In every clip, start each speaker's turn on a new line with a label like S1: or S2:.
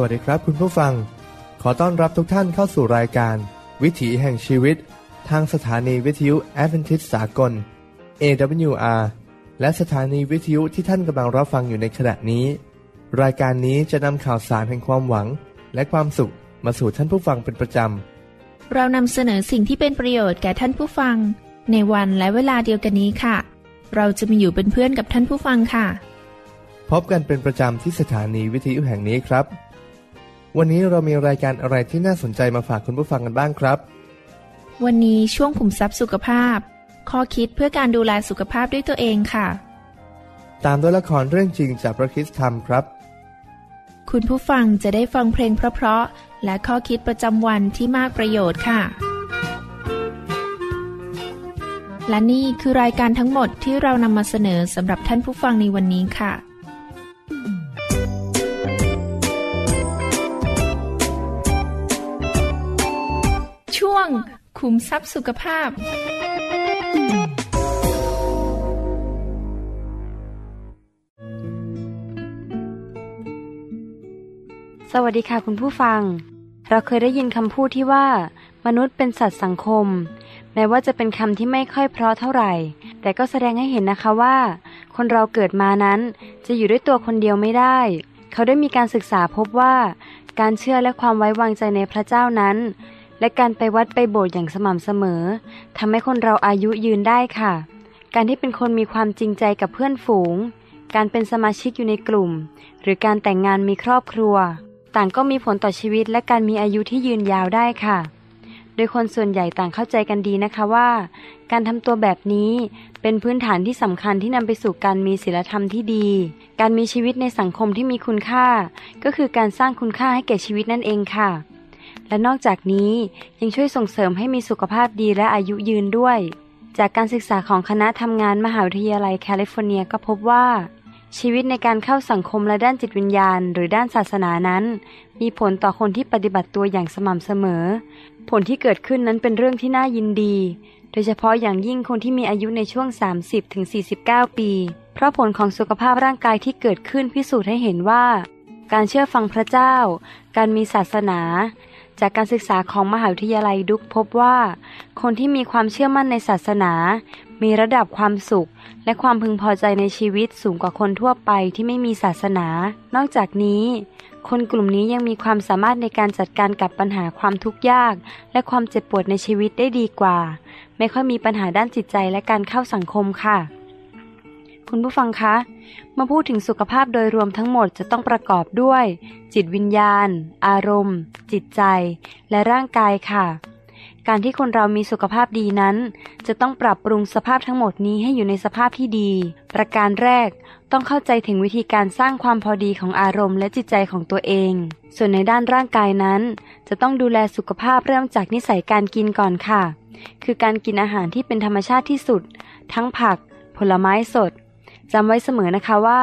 S1: วัสดีครับคุณผู้ฟัง ขอต้อนรับทุกท่านเข้าสู่รายการ วิถีแห่งชีวิต ทางสถานีวิทยุแอดเวนทิสสากล AWR และสถานีวิทยุที่ท่านกำลังรับฟังอยู่ในขณะนี้ รายการนี้จะนำข่าวสารแห่งความหวัง และความสุขมาสู่ท่านผู้ฟังเป็นประจำ
S2: เรานำเสนอสิ่งที่เป็นประโยชน์แก่ท่านผู้ฟัง ในวันและเวลาเดียวกันนี้ค่ะ เราจะมาอยู่เป็นเพื่อนกับท่านผู้ฟังค่ะ
S1: พบกันเป็นประจำที่สถานีวิทยุแห่งนี้ครับ วันนี้เรามีรายการอะไรที่น่าสนใจมาฝากคุณผู้ฟังกันบ้างครับ
S2: วันนี้ช่วงขุมทรัพย์สุขภาพ ข้อคิดเพื่อการดูแลสุขภาพด้วยตัวเองค่ะ
S1: ตามด้วยละครเรื่องจริงจากพระคิดธรรมครับ
S2: คุณผู้ฟังจะได้ฟังเพลงเพราะๆและข้อคิดประจำวันที่มากประโยชน์ค่ะ และนี่คือรายการทั้งหมดที่เรานำมาเสนอสำหรับท่านผู้ฟังในวันนี้ค่ะ ขุมทรัพย์สุขภาพ
S3: สวัสดีค่ะคุณผู้ฟัง เราเคยได้ยินคำพูดที่ว่า มนุษย์เป็นสัตว์สังคม แม้ว่าจะเป็นคำที่ไม่ค่อยเพราะเท่าไหร่ แต่ก็แสดงให้เห็นนะคะว่า คนเราเกิดมานั้นจะอยู่ด้วยตัวคนเดียวไม่ได้ เขาได้มีการศึกษาพบว่า การเชื่อและความไว้วางใจในพระเจ้านั้น และการไปวัดไปโบสถ์อย่างสม่ำเสมอทำให้คนเราอายุยืนได้ค่ะ การที่เป็นคนมีความจริงใจกับเพื่อนฝูง การเป็นสมาชิกอยู่ในกลุ่ม หรือการแต่งงานมีครอบครัว ต่างก็มีผลต่อชีวิตและการมีอายุที่ยืนยาวได้ค่ะ โดยคนส่วนใหญ่ต่างเข้าใจกันดีนะคะว่า การทำตัวแบบนี้เป็นพื้นฐานที่สำคัญที่นำไปสู่การมีศีลธรรมที่ดี การมีชีวิตในสังคมที่มีคุณค่า ก็คือการสร้างคุณค่าให้แก่ชีวิตนั่นเองค่ะ และนอกจากนี้ยังช่วยส่งเสริมให้มีสุขภาพดีและอายุยืนด้วย จากการศึกษาของคณะทำงานมหาวิทยาลัยแคลิฟอร์เนียก็พบว่า ชีวิตในการเข้าสังคมและด้านจิตวิญญาณ หรือด้านศาสนานั้น มีผลต่อคนที่ปฏิบัติตัวอย่างสม่ำเสมอ ผลที่เกิดขึ้นนั้นเป็นเรื่องที่น่ายินดี โดยเฉพาะอย่างยิ่งคนที่มีอายุในช่วง 30-49 ปี เพราะผลของสุขภาพร่างกายที่เกิดขึ้นพิสูจน์ให้เห็นว่าการเชื่อฟังพระเจ้า การมีศาสนา จากการศึกษาของมหาวิทยาลัยดุกพบว่า คนที่มีความเชื่อมั่นในศาสนา มีระดับความสุข และความพึงพอใจในชีวิตสูงกว่าคนทั่วไปที่ไม่มีศาสนา นอกจากนี้ คนกลุ่มนี้ยังมีความสามารถในการจัดการกับปัญหาความทุกข์ยาก และความเจ็บปวดในชีวิตได้ดีกว่า ไม่ค่อยมีปัญหาด้านจิตใจและการเข้าสังคมค่ะ คุณผู้ฟังคะมาพูดถึงสุขภาพโดยรวมทั้งหมดจะต้องประกอบด้วย จิตวิญญาณ อารมณ์ จิตใจ และร่างกายค่ะ การที่คนเรามีสุขภาพดีนั้น จะต้องปรับปรุงสภาพทั้งหมดนี้ให้อยู่ในสภาพที่ดี ประการแรกต้องเข้าใจถึงวิธีการสร้างความพอดีของอารมณ์และจิตใจของตัวเอง ส่วนในด้านร่างกายนั้น จะต้องดูแลสุขภาพเริ่มจากนิสัยการกินก่อนค่ะ คือการกินอาหารที่เป็นธรรมชาติที่สุด ทั้งผัก ผลไม้สด จำไว้เสมอนะคะว่า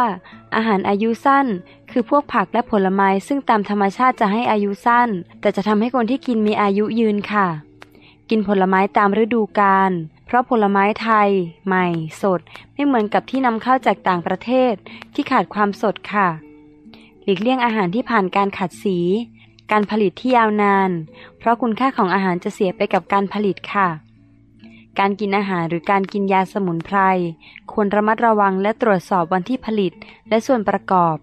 S3: อาหารอายุสั้น คือพวกผักและผลไม้ซึ่งตามธรรมชาติจะให้อายุสั้น แต่จะทำให้คนที่กินมีอายุยืนค่ะ กินผลไม้ตามฤดูกาลเพราะผลไม้ไทย ใหม่ สด ไม่เหมือนกับที่นำเข้าจากต่างประเทศ ที่ขาดความสดค่ะ หลีกเลี่ยงอาหารที่ผ่านการขัดสี การผลิตที่ยาวนาน เพราะคุณค่าของอาหารจะเสียไปกับการผลิตค่ะ การกินอาหารหรือการกินยาสมุนไพร ควรระมัดระวังและตรวจสอบวันที่ผลิตและส่วนประกอบ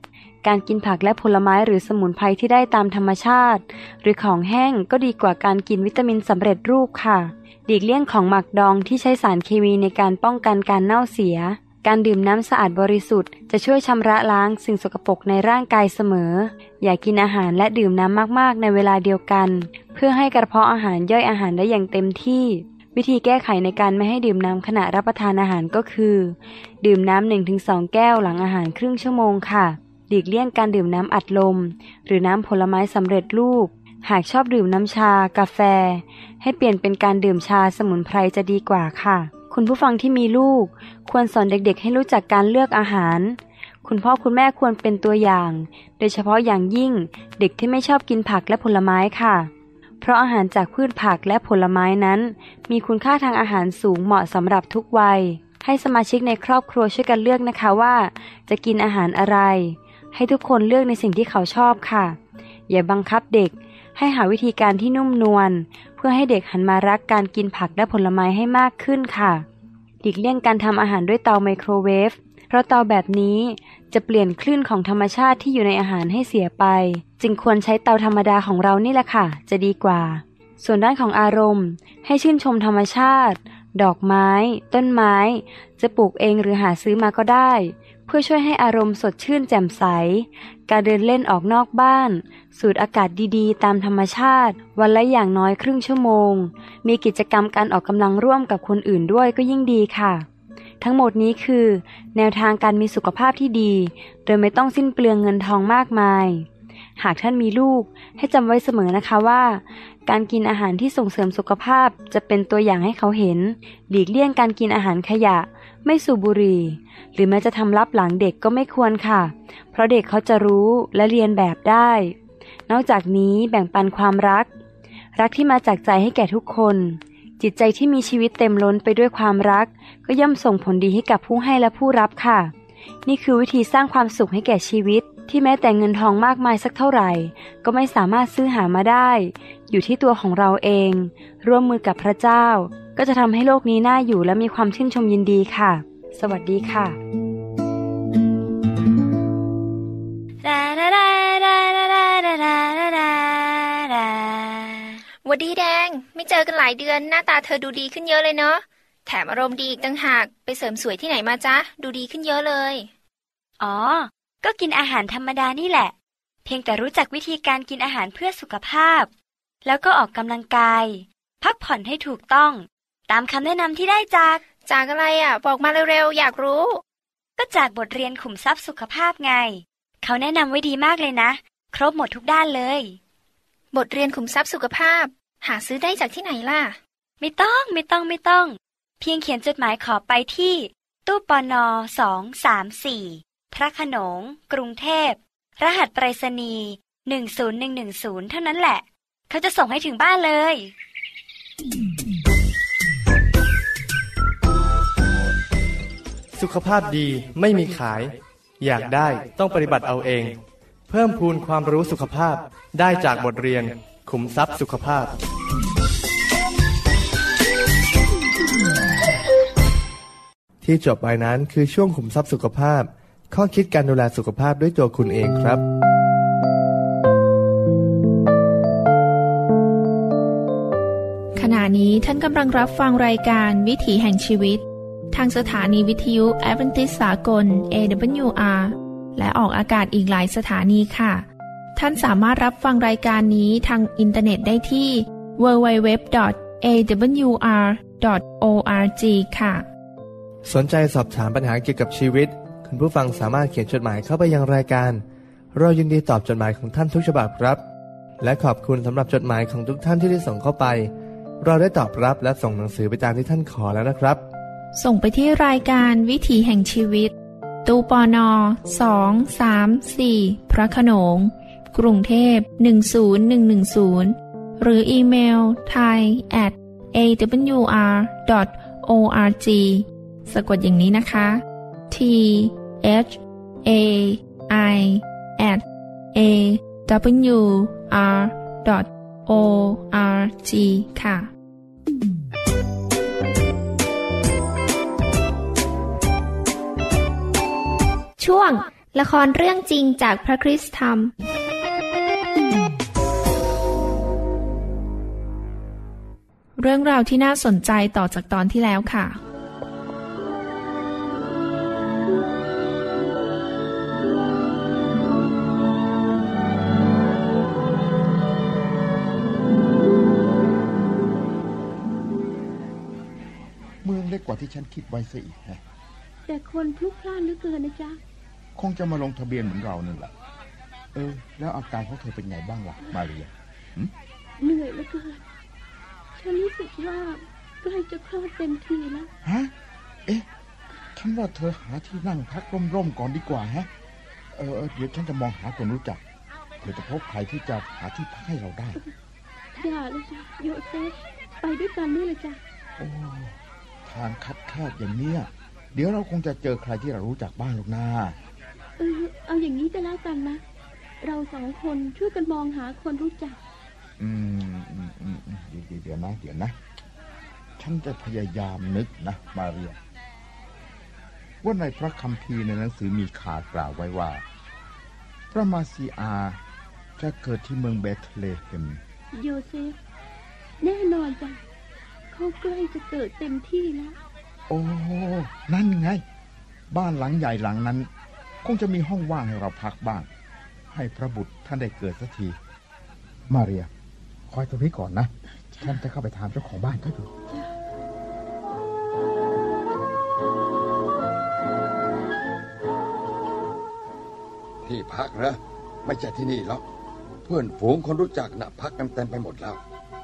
S3: การกินผักและผลไม้หรือสมุนไพรที่ได้ตามธรรมชาติ หรือของแห้งก็ดีกว่าการกินวิตามินสำเร็จรูปค่ะ ดีกเลี่ยงของหมักดองที่ใช้สารเคมีในการป้องกันการเน่าเสีย การดื่มน้ำสะอาดบริสุทธิ์จะช่วยชำระล้างสิ่งสกปรกในร่างกายเสมอ อย่ากินอาหารและดื่มน้ำมากๆ ในเวลาเดียวกัน เพื่อให้กระเพาะอาหารย่อยอาหารได้อย่างเต็มที่ วิธีแก้ไขในการไม่ให้ดื่มน้ำขณะรับประทานอาหารก็คือ ดื่มน้ำหนึ่งถึงสองแก้วหลังอาหารครึ่งชั่วโมงค่ะหลีกเลี่ยงการดื่มน้ำอัดลม หรือน้ำผลไม้สำเร็จรูป หากชอบดื่มน้ำชา กาแฟ ให้เปลี่ยนเป็นการดื่มชาสมุนไพรจะดีกว่าค่ะ คุณผู้ฟังที่มีลูก ควรสอนเด็กๆ ให้รู้จักการเลือกอาหาร คุณพ่อคุณแม่ควรเป็นตัวอย่าง โดยเฉพาะอย่างยิ่งเด็กที่ไม่ชอบกินผักและผลไม้ค่ะ เพราะอาหารจากพืชผักและผลไม้นั้น มีคุณค่าทางอาหารสูงเหมาะสำหรับทุกวัย ให้สมาชิกในครอบครัวช่วยกันเลือกนะคะว่า จะกินอาหารอะไร ให้ทุกคนเลือกในสิ่งที่เขาชอบค่ะ อย่าบังคับเด็กให้หาวิธีการที่นุ่มนวลเพื่อให้เด็กหันมารักการกินผักและผลไม้ให้มากขึ้นค่ะ หลีกเลี่ยงการทำอาหารด้วยเตาไมโครเวฟ เพราะเตาแบบนี้จะเปลี่ยนคลื่นของธรรมชาติที่อยู่ในอาหารให้เสียไป จึงควรใช้เตาธรรมดาของเรานี่แหละค่ะ จะดีกว่า ส่วนด้านของอารมณ์ ให้ชื่นชมธรรมชาติ ดอกไม้ ต้นไม้ จะปลูกเองหรือหาซื้อมาก็ได้ เพื่อช่วยให้อารมณ์สดชื่นแจ่มใส การเดินเล่นออกนอกบ้าน สูดอากาศดีๆ ตามธรรมชาติ วันละอย่างน้อยครึ่งชั่วโมง มีกิจกรรมการออกกำลังร่วมกับคนอื่นด้วยก็ยิ่งดีค่ะ ทั้งหมดนี้คือ แนวทางการมีสุขภาพที่ดี โดยไม่ต้องสิ้นเปลืองเงินทองมากมาย หากท่านมีลูกให้จำไว้เสมอนะคะว่า การกินอาหารที่ส่งเสริมสุขภาพจะเป็นตัวอย่างให้เขาเห็น หลีกเลี่ยงการกินอาหารขยะ ไม่สูบบุหรี่ หรือแม้จะทำลับหลังเด็กก็ไม่ควรค่ะ เพราะเด็กเขาจะรู้และเรียนแบบได้ นอกจากนี้แบ่งปันความรัก รักที่มาจากใจให้แก่ทุกคน จิตใจที่มีชีวิตเต็มล้นไปด้วยความรัก ก็ย่อมส่งผลดีให้กับผู้ให้และผู้รับค่ะ นี่คือวิธีสร้างความสุขให้แก่ชีวิต ที่แม้แต่เงินทองมากมายสักเท่าไหร่ ก็ไม่สามารถซื้อหามาได้ อยู่ที่ตัวของเราเอง ร่วมมือกับพระเจ้า ก็จะทำให้โลกนี้น่าอยู่และมีความชื่นชมยินดีค่ะ สวัสดีค่ะ
S2: ดีแดง ไม่เจอกันหลายเดือนหน้าตาเธอดูดีขึ้นเยอะเลยเนาะแถมอารมณ์ดีอีกต่างหากไปเสริมสวยที่ไหนมาจ๊ะ ดูดีขึ้นเยอะเลย
S4: อ๋อ ก็กินอาหารธรรมดานี่แหละ เพียงแต่รู้จักวิธีการกินอาหารเพื่อสุขภาพ แล้วก็ออกกำลังกาย พักผ่อนให้ถูกต้อง ตามคำแนะนำที่ได้จาก
S2: จากอะไรอะ บอกมาเร็วๆ อยากรู้
S4: ก็จากบทเรียนขุมทรัพย์สุขภาพไง เขาแนะนำไว้ดีมากเลยนะ ครบหมดทุกด้านเลย
S2: บทเรียนขุมทรัพย์สุขภาพ หาซื้อได้จากที่ไหนล่ะ
S4: ไม่ต้องไม่ต้องไม่ต้อง เพียงเขียนจดหมายขอไปที่ ตู้ปนสองสามสี่พระโขนง กรุงเทพ รหัสไปรษณีย์หนึ่งศูนย์หนึ่งหนึ่งศูนย์เท่านั้นแหละ เขาจะส่งให้ถึงบ้านเลย
S1: สุขภาพดีไม่มีขาย อยากได้ต้องปฏิบัติเอาเอง เพิ่มพูนความรู้สุขภาพได้จากบทเรียน ขุมทรัพย์สุขภาพ ที่จบไปนั้นคือช่วงขุมทรัพย์สุขภาพ ข้อคิดการดูแลสุขภาพด้วยตัวคุณเองครับ
S2: ขณะนี้ท่านกำลังรับฟังรายการวิถีแห่งชีวิต ทางสถานีวิทยุแอเวนติสสากล AWR และออกอากาศอีกหลายสถานีค่ะ ท่านสามารถรับฟังรายการนี้ทางอินเทอร์เน็ตได้ที่ www.awr.org ค่ะ
S1: สนใจสอบถามปัญหาเกี่ยวกับชีวิต คุณผู้ฟังสามารถเขียนจดหมายเข้าไปยังรายการ เรายินดีตอบจดหมายของท่านทุกฉบับครับ และขอบคุณสำหรับจดหมายของทุกท่านที่ได้ส่งเข้าไป เราได้ตอบรับและส่งหนังสือไปตามที่ท่านขอแล้วนะครับ
S2: ส่งไปที่รายการวิถีแห่งชีวิต ตู้ปอนอสองสามสี่พระโขนง กรุงเทพ 10110 หรืออีเมล thai at awr.org สะกดอย่างนี้นะคะ t h a i at a w r o r g ค่ะ ช่วงละครเรื่องจริงจากพระคริสตธรรม เรื่องราวที่น่าสนใจต่อจากตอนที่แล้วค่ะ
S5: เมืองเล็กกว่าที่ฉันคิดไว้ซะอีกฮะ
S6: แต่คนพลุกพล่านเหลือเกินนะจ๊ะ
S5: คงจะมาลงทะเบียนเหมือนเรานั่นแหละ เออ แล้วอาการของเธอเป็นไงบ้างล่ะ มาเรีย
S6: เหนื่อยเหลือเกิน ฉันรู้สึกว่าใกล้จะคลอดเต็มทีแล้ว
S5: ฮะ เอ๊ะ ฉันว่าเธอหาที่นั่งพักร่มๆก่อนดีกว่าฮะ เออเออเดี๋ยวฉันจะมองหาคนรู้จักเผื่อจะพบใครที่จะหาที่พักให้เราได้
S6: อย่าเลยจ้ะโยเซฟไปด้วยกันด้วยเลยจ้ะ
S5: โอ้ ทางคับแคบอย่างเนี้ย เดี๋ยวเราคงจะเจอใครที่เรารู้จักบ้างหรอกนะ
S6: เออ เอาอย่างนี้ก็แล้วกันนะ เราสองคนช่วยกันมองหาคนรู้จัก
S5: อืมอืมอืมอืม เดี๋ยวเดี๋ยวนะเดี๋ยวนะ ฉันจะพยายามนึกนะ มาเรียว่าในพระคัมภีร์ในหนังสือมีข่าวกล่าวไว้ว่า พระมาซีอาจะเกิดที่เมืองเบธเลเฮม
S6: โยเซฟ แน่นอนจ้ะเขาใกล้จะเกิดเต็มที่แล้ว
S5: โอ้ นั่นไง บ้านหลังใหญ่หลังนั้น คงจะมีห้องว่างให้เราพักบ้าง ให้พระบุตรท่านได้เกิดสักที มาเรีย คอยตรงนี้ก่อนนะ ฉันจะเข้าไปถามเจ้าของบ้านเขาดู
S7: ที่พักนะไม่ใช่ที่นี่หรอกเพื่อนฝูงคนรู้จักนะพักกันเต็มไปหมดแล้ว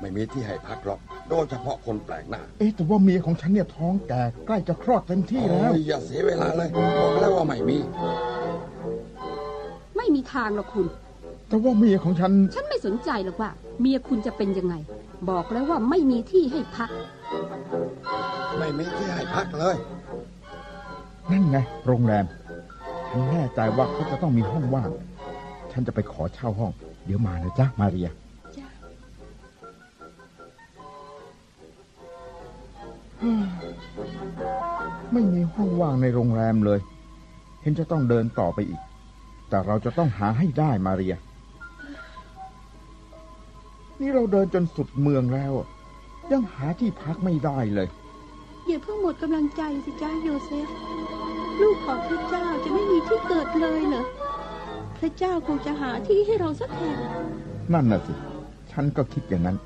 S7: ไม่มีที่ให้พักหรอก โดยเฉพาะคนแปลกหน้า
S5: เอ๊ะแต่ว่าเมียของฉันเนี่ยท้องแก่ใกล้จะคลอดเต็มที่แล้ว
S7: โอ้ยอย่าเสียเวลาเลยบอกแล้วว่าไม่มี
S8: ไม่มีทางหรอกคุณ
S5: แต่ว่าเมียของฉัน
S8: ฉันไม่สนใจหรอกว่า เมียคุณจะเป็นยังไง บอกแล้วว่าไม่มีที่ให้พัก
S7: ไม่มีที่ให้พักเลย
S5: นั่นไง โรงแรม ฉันแน่ใจว่าเขาจะต้องมีห้องว่าง ฉันจะไปขอเช่าห้อง เดี๋ยวมานะจ๊ะ มาเรีย
S6: จ้ะ
S5: ไม่มีห้องว่างในโรงแรมเลย เห็นจะต้องเดินต่อไปอีก แต่เราจะต้องหาให้ได้มาเรีย นี่เราเดินจนสุดเมืองแล้ว ยังหาที่พักไม่ได้เลย
S6: อย่าเพิ่งหมดกำลังใจสิจ้าโยเซฟ ลูกของพระเจ้าจะไม่มีที่เกิดเลยเหรอ พระเจ้าคงจะหาที่ให้เราสักแห่ง
S5: นั่นน่ะสิ ฉันก็คิดอย่างนั้น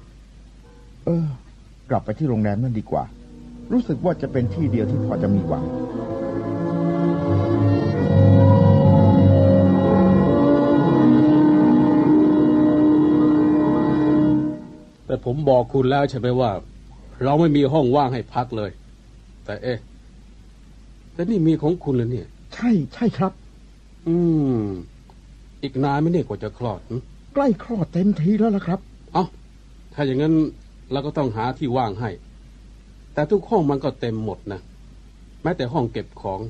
S5: เออ กลับไปที่โรงแรมนั่นดีกว่า รู้สึกว่าจะเป็นที่เดียวที่พอจะมีหวัง
S9: ผมบอกคุณแล้วใช่ไหมว่า เราไม่มีห้องว่างให้พักเลย แต่เอ๊ะแต่นี่มีของคุณแล้วเนี่ย
S5: ใช่ใช่ครับ
S9: อืม อีกนานไม่เนี่ยกว่าจะคลอดหึ
S5: ใกล้คลอดเต็มทีแล้วล่ะครับ
S9: เอ้าถ้าอย่างนั้นเราก็ต้องหาที่ว่างให้ แต่ทุกห้องมันก็เต็มหมดนะแม้แต่ห้องเก็บของ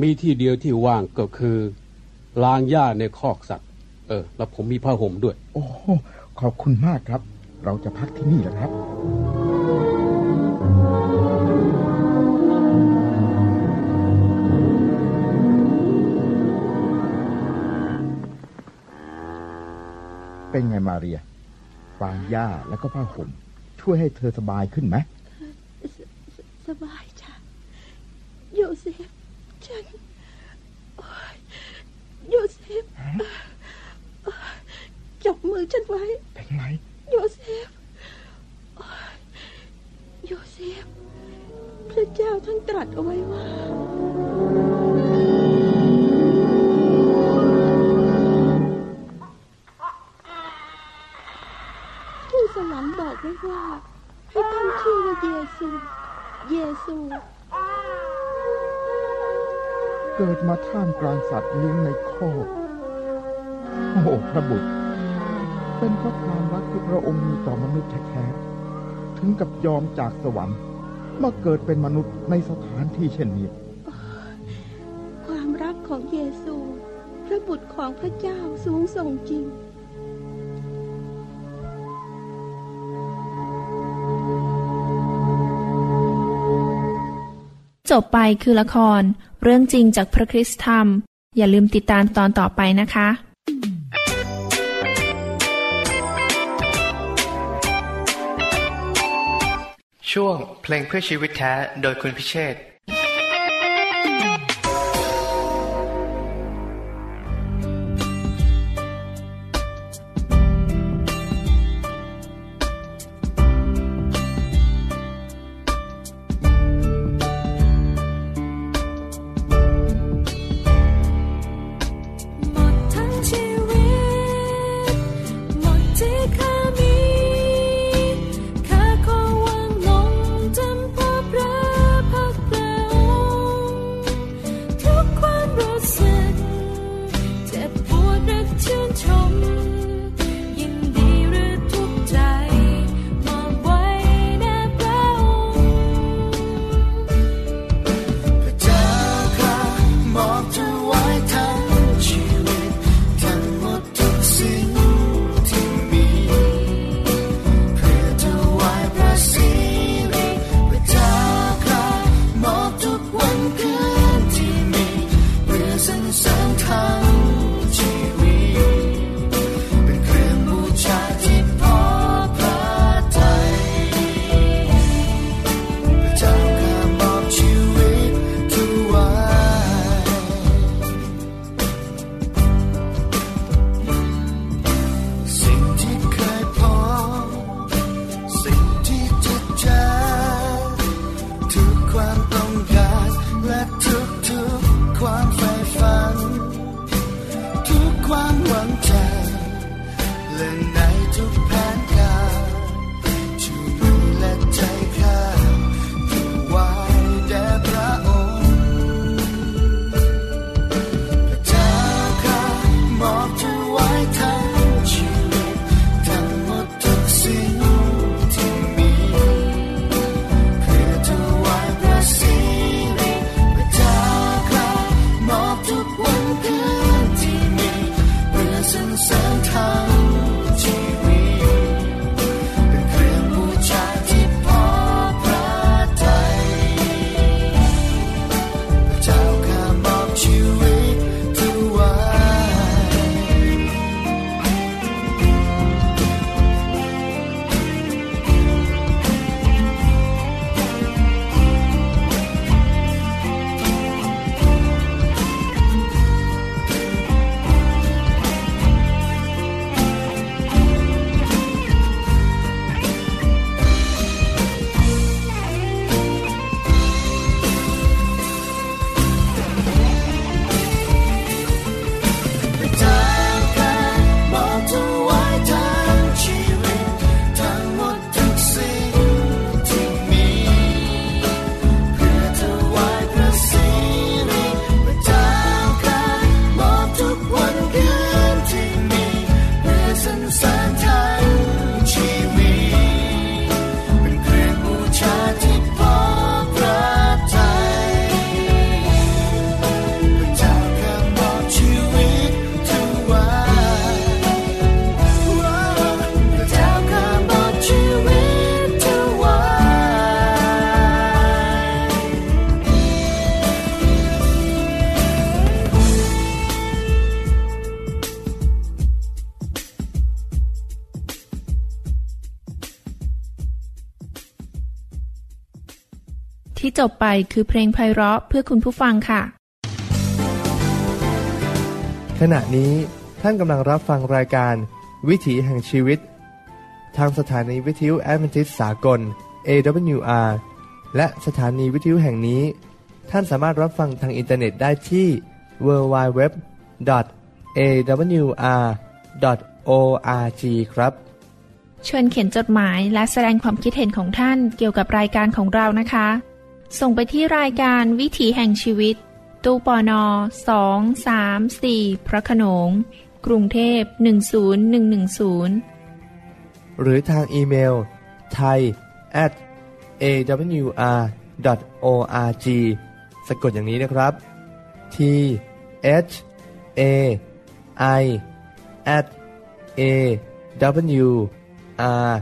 S9: มีที่เดียวที่ว่างก็คือลางหญ้าในคอกสัตว์ เออ แล้วผมมีผ้าห่มด้วย
S5: โอ้ขอบคุณมากครับ เราจะพักที่นี่แหละครับ เป็นไงมาเรีย ฟางหญ้าแล้วก็ผ้าห่มช่วยให้เธอสบายขึ้นไหม
S6: สว
S5: ร
S6: รค์บอกไว้ว่าให้ตั้งชื่อว่าเยซู เยซู
S5: เกิดมาท่ามกลางสัตว์เลี้ยงในคอกโอ้โหพระบุตร เป็นเพราะความรักที่พระองค์มีต่อมนุษย์แท้ๆถึงกับยอมจากสวรรค์มาเกิดเป็นมนุษย์ในสถานที่เช่นนี้
S6: ความรักของเยซู พระบุตรของพระเจ้าสูงส่งจริง
S2: จบไปคือละคร เรื่องจริงจากพระคริสตธรรม อย่าลืมติดตามตอนต่อไปนะคะ
S1: ช่วงเพลงเพื่อชีวิตแท้โดยคุณพิเชษ
S10: ที่จบไป
S11: คือเพลง
S2: ไพเราะเพื่อคุณผู้ฟังค่ะ
S1: ขณะนี้ท่านกำลังรับฟังรายการวิถีแห่งชีวิต ทางสถานีวิทยุแอดเวนทิสสากล AWR และสถานีวิทยุแห่งนี้ ท่านสามารถรับฟังทางอินเทอร์เน็ตได้ที่ www.awr.org ครับ
S2: เชิญเขียนจดหมายและแสดงความคิดเห็นของท่านเกี่ยวกับรายการของเรานะคะ ส่งไปที่รายการวิถีแห่งชีวิต ตู้ปอนอ234พระขนง กรุงเทพ 10110
S1: หรือทางอีเมล thai at awr.org สะกดอย่างนี้นะครับ t h a i at a w r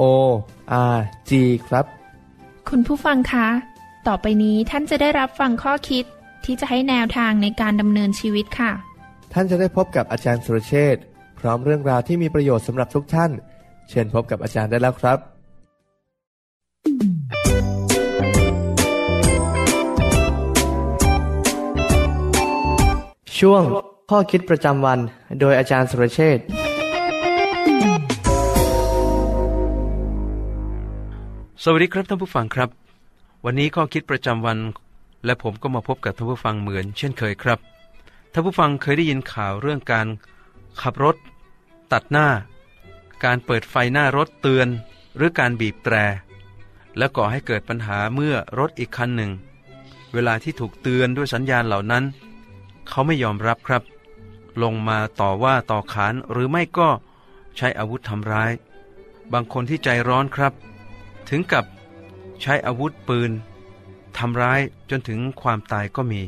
S1: o r g ครับ
S2: คุณผู้ฟังคะ ต่อไปนี้ท่านจะได้รับฟังข้อคิดที่จะให้แนวทางในการดำเนินชีวิตค่ะ
S1: ท่านจะได้พบกับอาจารย์สุรเชษฐ์พร้อมเรื่องราวที่มีประโยชน์สำหรับทุกท่าน เชิญพบกับอาจารย์ได้แล้วครับ ช่วงข้อคิดประจำวัน โดยอาจารย์สุรเชษฐ์
S12: สวัสดีครับท่านผู้ฟังครับ วันนี้ข้อคิดประจำวัน และผมก็มาพบกับท่านผู้ฟังเหมือนเช่นเคยครับท่านผู้ฟังเคยได้ยินข่าวเรื่องการขับรถ ตัดหน้า การเปิดไฟหน้ารถเตือน หรือการบีบแตร และก่อให้เกิดปัญหาเมื่อรถอีกคันหนึ่ง เวลาที่ถูกเตือนด้วยสัญญาณเหล่านั้น เขาไม่ยอมรับครับ ลงมาต่อว่าต่อขานหรือไม่ก็ใช้อาวุธทำร้าย บางคนที่ใจร้อนครับ ถึงกับใช้อาวุธปืนทำร้ายจนถึงความตายก็มี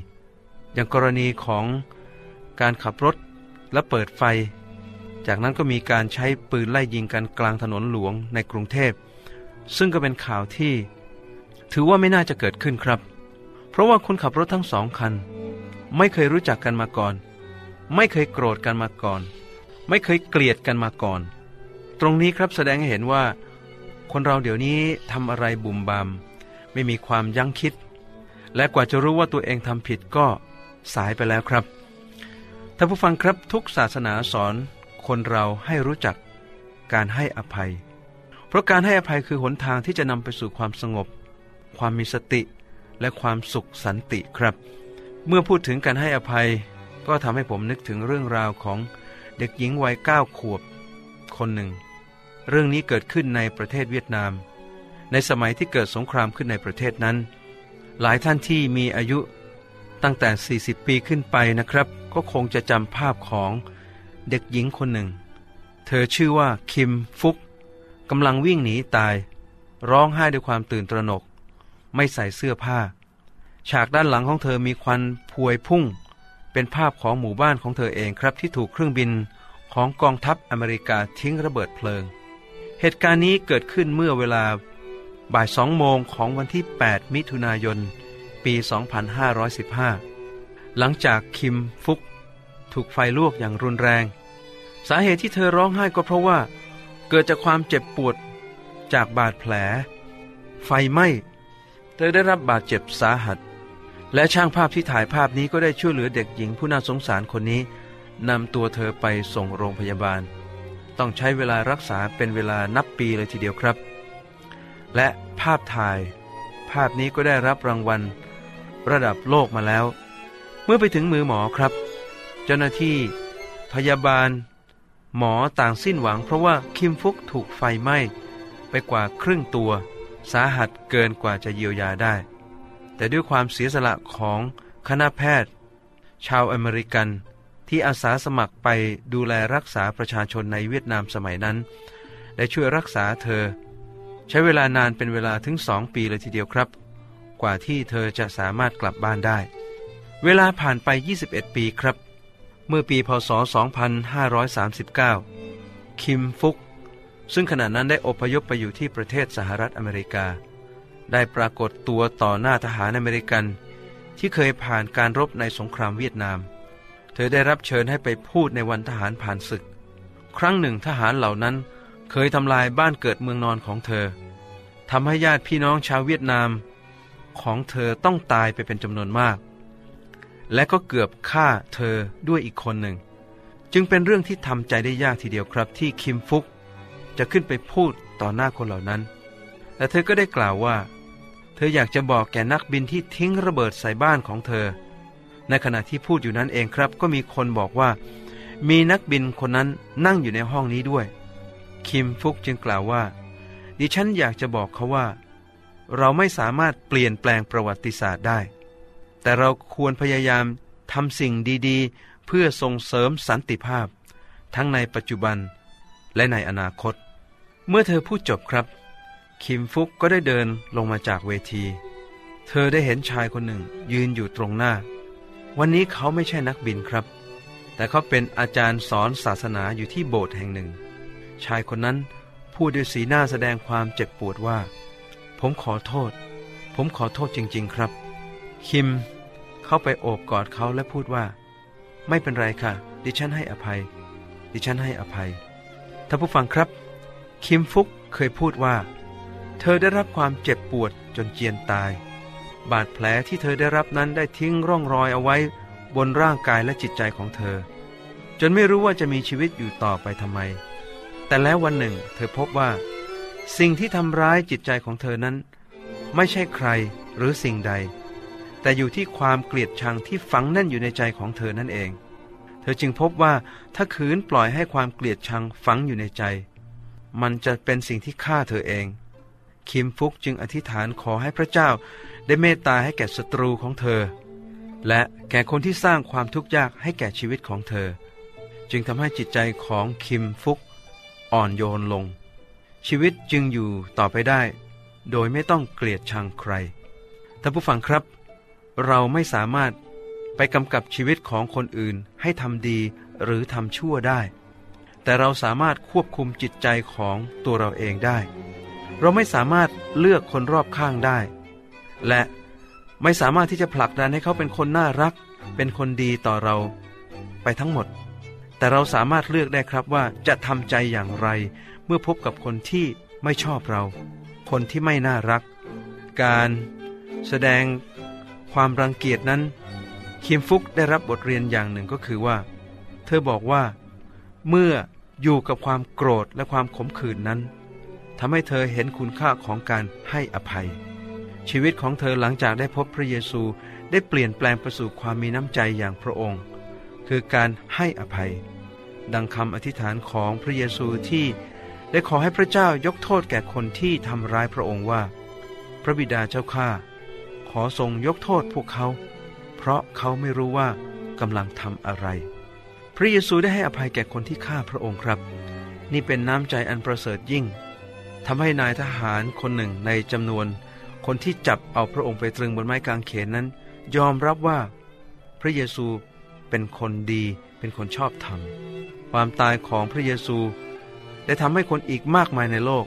S12: อย่างกรณีของการขับรถและเปิดไฟ จากนั้นก็มีการใช้ปืนไล่ยิงกันกลางถนนหลวงในกรุงเทพ ซึ่งก็เป็นข่าวที่ ถือว่าไม่น่าจะเกิดขึ้นครับ เพราะว่าคนขับรถทั้งสองคัน ไม่เคยรู้จักกันมาก่อน ไม่เคยโกรธกันมาก่อน ไม่เคยเกลียดกันมาก่อน ตรงนี้ครับแสดงให้เห็นว่า คนเราเดี๋ยวนี้ทำอะไรบุ่มบามไม่มีความยั้งคิด และกว่าจะรู้ว่าตัวเองทำผิดก็สายไปแล้วครับท่านผู้ฟังครับทุกศาสนาสอนคนเราให้รู้จักการให้อภัย เพราะการให้อภัยคือหนทางที่จะนำไปสู่ความสงบ ความมีสติ และความสุขสันติครับ เมื่อพูดถึงการให้อภัย ก็ทำให้ผมนึกถึงเรื่องราวของเด็กหญิงวัยเก้าขวบ คนหนึ่ง เรื่องนี้เกิดขึ้นในประเทศเวียดนาม ในสมัยที่เกิดสงครามขึ้นในประเทศนั้น หลายท่านที่มีอายุตั้งแต่ 40 ปีขึ้นไปนะครับ ก็คงจะจำภาพของเด็กหญิงคนหนึ่ง เธอชื่อว่าคิมฟุกกำลังวิ่งหนีตาย ร้องไห้ด้วยความตื่นตระหนก ไม่ใส่เสื้อผ้า ฉากด้านหลังของเธอมีควันพวยพุ่ง เป็นภาพของหมู่บ้านของเธอเองครับที่ถูกเครื่องบินของกองทัพอเมริกาทิ้งระเบิดเพลิง เหตุการณ์นี้เกิดขึ้นเมื่อเวลาบ่ายสองโมงของวันที่ 8 มิถุนายน ปี 2515 หลังจากคิมฟุก ถูกไฟลวกอย่างรุนแรง สาเหตุที่เธอร้องไห้ก็เพราะว่า เกิดจากความเจ็บปวดจากบาดแผล ไฟไหม้เธอได้รับบาดเจ็บสาหัส และช่างภาพที่ถ่ายภาพนี้ก็ได้ช่วยเหลือเด็กหญิงผู้น่าสงสารคนนี้นำตัวเธอไปส่งโรงพยาบาล ต้องใช้เวลารักษาเป็นเวลานับปีเลยทีเดียวครับ และภาพถ่าย ภาพนี้ก็ได้รับรางวัล ระดับโลกมาแล้ว เมื่อไปถึงมือหมอครับ เจ้าหน้าที่ พยาบาล หมอต่างสิ้นหวัง เพราะว่าคิมฟุกถูกไฟไหม้ไปกว่าครึ่งตัว สาหัสเกินกว่าจะเยียวยาได้ แต่ด้วยความเสียสละของคณะแพทย์ ชาวอเมริกัน ที่อาสาสมัครไปดูแลรักษาประชาชนในเวียดนามสมัยนั้น ได้ช่วยรักษาเธอ ใช้เวลานานเป็นเวลาถึงสองปีเลยทีเดียวครับ กว่าที่เธอจะสามารถกลับบ้านได้ เวลาผ่านไป 21 ปีครับ เมื่อปีพศ 2539 คิมฟุก ซึ่งขณะนั้นได้อพยพไปอยู่ที่ประเทศสหรัฐอเมริกา ได้ปรากฏตัวต่อหน้าทหารอเมริกัน ที่เคยผ่านการรบในสงครามเวียดนาม ธอได้รับเชิญให้ไปพูดในวันทหารผ่านศึก ครั้งหนึ่งทหารเหล่านั้นเคยทำลายบ้านเกิดเมืองนอนของเธอทำให้ญาติพี่น้องชาวเวียดนาม ของเธอต้องตายไปเป็นจำนวนมาก และก็เกือบฆ่าเธอด้วยอีกคนหนึ่ง จึงเป็นเรื่องที่ทำใจได้ยากทีเดียวครับที่คิมฟุก จะขึ้นไปพูดต่อหน้าคนเหล่านั้นแต่เธอก็ได้กล่าวว่า เธออยากจะบอกแก่นักบินที่ทิ้งระเบิดใส่บ้านของเธอ ในขณะที่พูดอยู่นั้นเองครับ ก็มีคนบอกว่า มีนักบินคนนั้นนั่งอยู่ในห้องนี้ด้วย คิมฟุกจึงกล่าวว่า ดิฉันอยากจะบอกเขาว่า เราไม่สามารถเปลี่ยนแปลงประวัติศาสตร์ได้ แต่เราควรพยายามทำสิ่งดีๆ เพื่อส่งเสริมสันติภาพ ทั้งในปัจจุบันและในอนาคต เมื่อเธอพูดจบครับ คิมฟุกก็ได้เดินลงมาจากเวที เธอได้เห็นชายคนหนึ่งยืนอยู่ตรงหน้า วันนี้เขาไม่ใช่นักบินครับ แต่เขาเป็นอาจารย์สอนศาสนาอยู่ที่โบสถ์แห่งหนึ่ง ชายคนนั้นพูดด้วยสีหน้าแสดงความเจ็บปวดว่า ผมขอโทษ ผมขอโทษจริง ๆ ครับ คิม เข้าไปโอบกอดเขาและพูดว่า ไม่เป็นไรค่ะ ดิฉันให้อภัย ดิฉันให้อภัยท่านผู้ฟังครับ คิมฟุกเคยพูดว่า เธอได้รับความเจ็บปวดจนเจียนตาย บาดแผลที่เธอได้รับนั้นได้ทิ้งร่องรอยเอาไว้บนร่างกายและจิตใจของเธอ จนไม่รู้ว่าจะมีชีวิตอยู่ต่อไปทำไม แต่แล้ววันหนึ่ง เธอพบว่า สิ่งที่ทำร้ายจิตใจของเธอนั้น ไม่ใช่ใครหรือสิ่งใด แต่อยู่ที่ความเกลียดชังที่ฝังแน่นอยู่ในใจของเธอนั่นเอง เธอจึงพบว่าถ้าขืนปล่อยให้ความเกลียดชังฝังอยู่ในใจ มันจะเป็นสิ่งที่ฆ่าเธอเอง คิมฟุกจึงอธิษฐานขอให้พระเจ้า ได้เมตตาให้แก่ศัตรูของเธอ และแก่คนที่สร้างความทุกข์ยากให้แก่ชีวิตของเธอ จึงทำให้จิตใจของคิมฟุก อ่อนโยนลง ชีวิตจึงอยู่ต่อไปได้ โดยไม่ต้องเกลียดชังใครท่านผู้ฟังครับ เราไม่สามารถไปกำกับชีวิตของคนอื่นให้ทำดีหรือทำชั่วได้ แต่เราสามารถควบคุมจิตใจของตัวเราเองได้ เราไม่สามารถเลือกคนรอบข้างได้ และไม่สามารถที่จะผลักดันให้เขาเป็นคนน่ารัก เป็นคนดีต่อเราไปทั้งหมด แต่เราสามารถเลือกได้ครับว่าจะทำใจอย่างไร เมื่อพบกับคนที่ไม่ชอบเรา คนที่ไม่น่ารัก การแสดงความรังเกียจนั้น คิมฟุกได้รับบทเรียนอย่างหนึ่งก็คือว่า เธอบอกว่า เมื่ออยู่กับความโกรธและความขมขื่นนั้นทำให้เธอเห็นคุณค่าของการให้อภัย ชีวิตของเธอหลังจากได้พบพระเยซูได้เปลี่ยนแปลงไปสู่ความมีน้ำใจอย่างพระองค์ คือการให้อภัย ดังคำอธิษฐานของพระเยซูที่ได้ขอให้พระเจ้ายกโทษแก่คนที่ทำร้ายพระองค์ว่า พระบิดาเจ้าข้าขอทรงยกโทษพวกเขา เพราะเขาไม่รู้ว่ากำลังทำอะไร พระเยซูได้ให้อภัยแก่คนที่ฆ่าพระองค์ครับ นี่เป็นน้ำใจอันประเสริฐยิ่งทำให้นายทหารคนหนึ่งในจำนวน คนที่จับเอาพระองค์ไปตรึงบนไม้กางเขนนั้น ยอมรับว่า พระเยซูเป็นคนดีเป็นคนชอบธรรม ความตายของพระเยซู ได้ทำให้คนอีกมากมายในโลก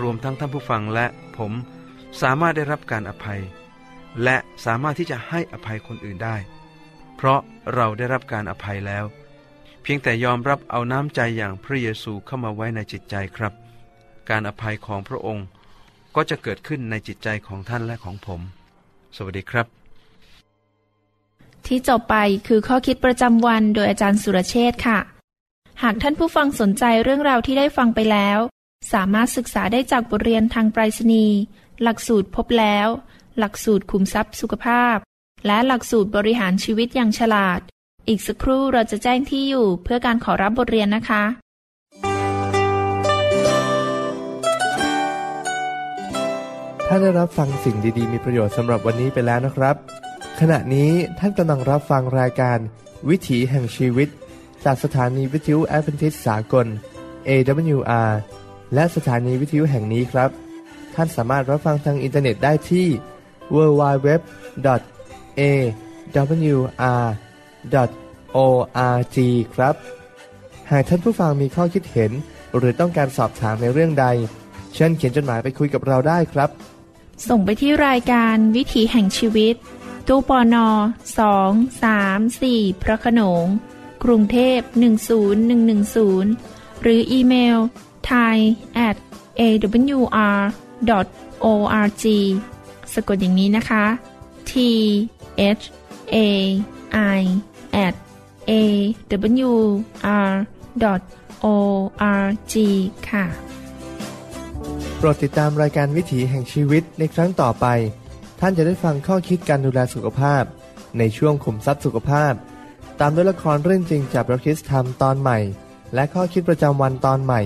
S12: รวมทั้งท่านผู้ฟังและผมสามารถได้รับการอภัย และสามารถที่จะให้อภัยคนอื่นได้ เพราะเราได้รับการอภัยแล้ว เพียงแต่ยอมรับเอาน้ำใจอย่างพระเยซูเข้ามาไว้ในจิตใจครับ การอภัยของพระองค์ ก็จะเกิดขึ้นในจิตใจของท่านและของผม สวัสดีครับ
S2: ที่จบไปคือข้อคิดประจำวันโดยอาจารย์สุรเชษค่ะ หากท่านผู้ฟังสนใจเรื่องราวที่ได้ฟังไปแล้ว สามารถศึกษาได้จากบทเรียนทางไปรษณีย์หลักสูตรพบแล้ว หลักสูตรขุมทรัพย์สุขภาพ และหลักสูตรบริหารชีวิตอย่างฉลาด อีกสักครู่เราจะแจ้งที่อยู่เพื่อการขอรับบทเรียนนะคะ
S1: ท่านได้รับฟังสิ่งดีๆ มีประโยชน์สำหรับวันนี้ไปแล้วนะครับ ขณะนี้ท่านกำลังรับฟังรายการ วิถีแห่งชีวิต จากสถานีวิทยุแอดเวนทิสสากล AWR และสถานีวิทยุแห่งนี้ครับ ท่านสามารถรับฟังทางอินเทอร์เน็ตได้ที่ www.awr.org ครับ หากท่านผู้ฟังมีข้อคิดเห็น หรือต้องการสอบถามในเรื่องใด เชิญเขียนจดหมายไปคุยกับเราได้ครับ
S2: ส่งไปที่รายการวิถีแห่งชีวิต ตู้ปอนอสองสามสี่พระขนง กรุงเทพ 10110 หรืออีเมล thai at awr.org สะกดอย่างนี้นะคะ t h a i at awr.org ค่ะ
S1: โปรดติดตามรายการวิถีแห่งชีวิตในครั้งต่อไป ท่านจะได้ฟังข้อคิดการดูแลสุขภาพ ในช่วงขุมทรัพย์สุขภาพ ตามด้วยละครเรื่องจริงจากพระคริสตธรรมตอนใหม่ และข้อคิดประจำวันตอนใหม่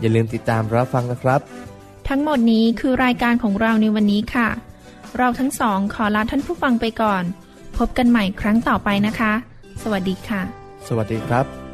S1: อย่าลืมติดตามรับฟังนะครับ
S2: ทั้งหมดนี้คือรายการของเราในวันนี้ค่ะ เราทั้งสองขอลาท่านผู้ฟังไปก่อน พบกันใหม่ครั้งต่อไปนะคะ สวัสดีค่ะ
S1: สวัสดีครับ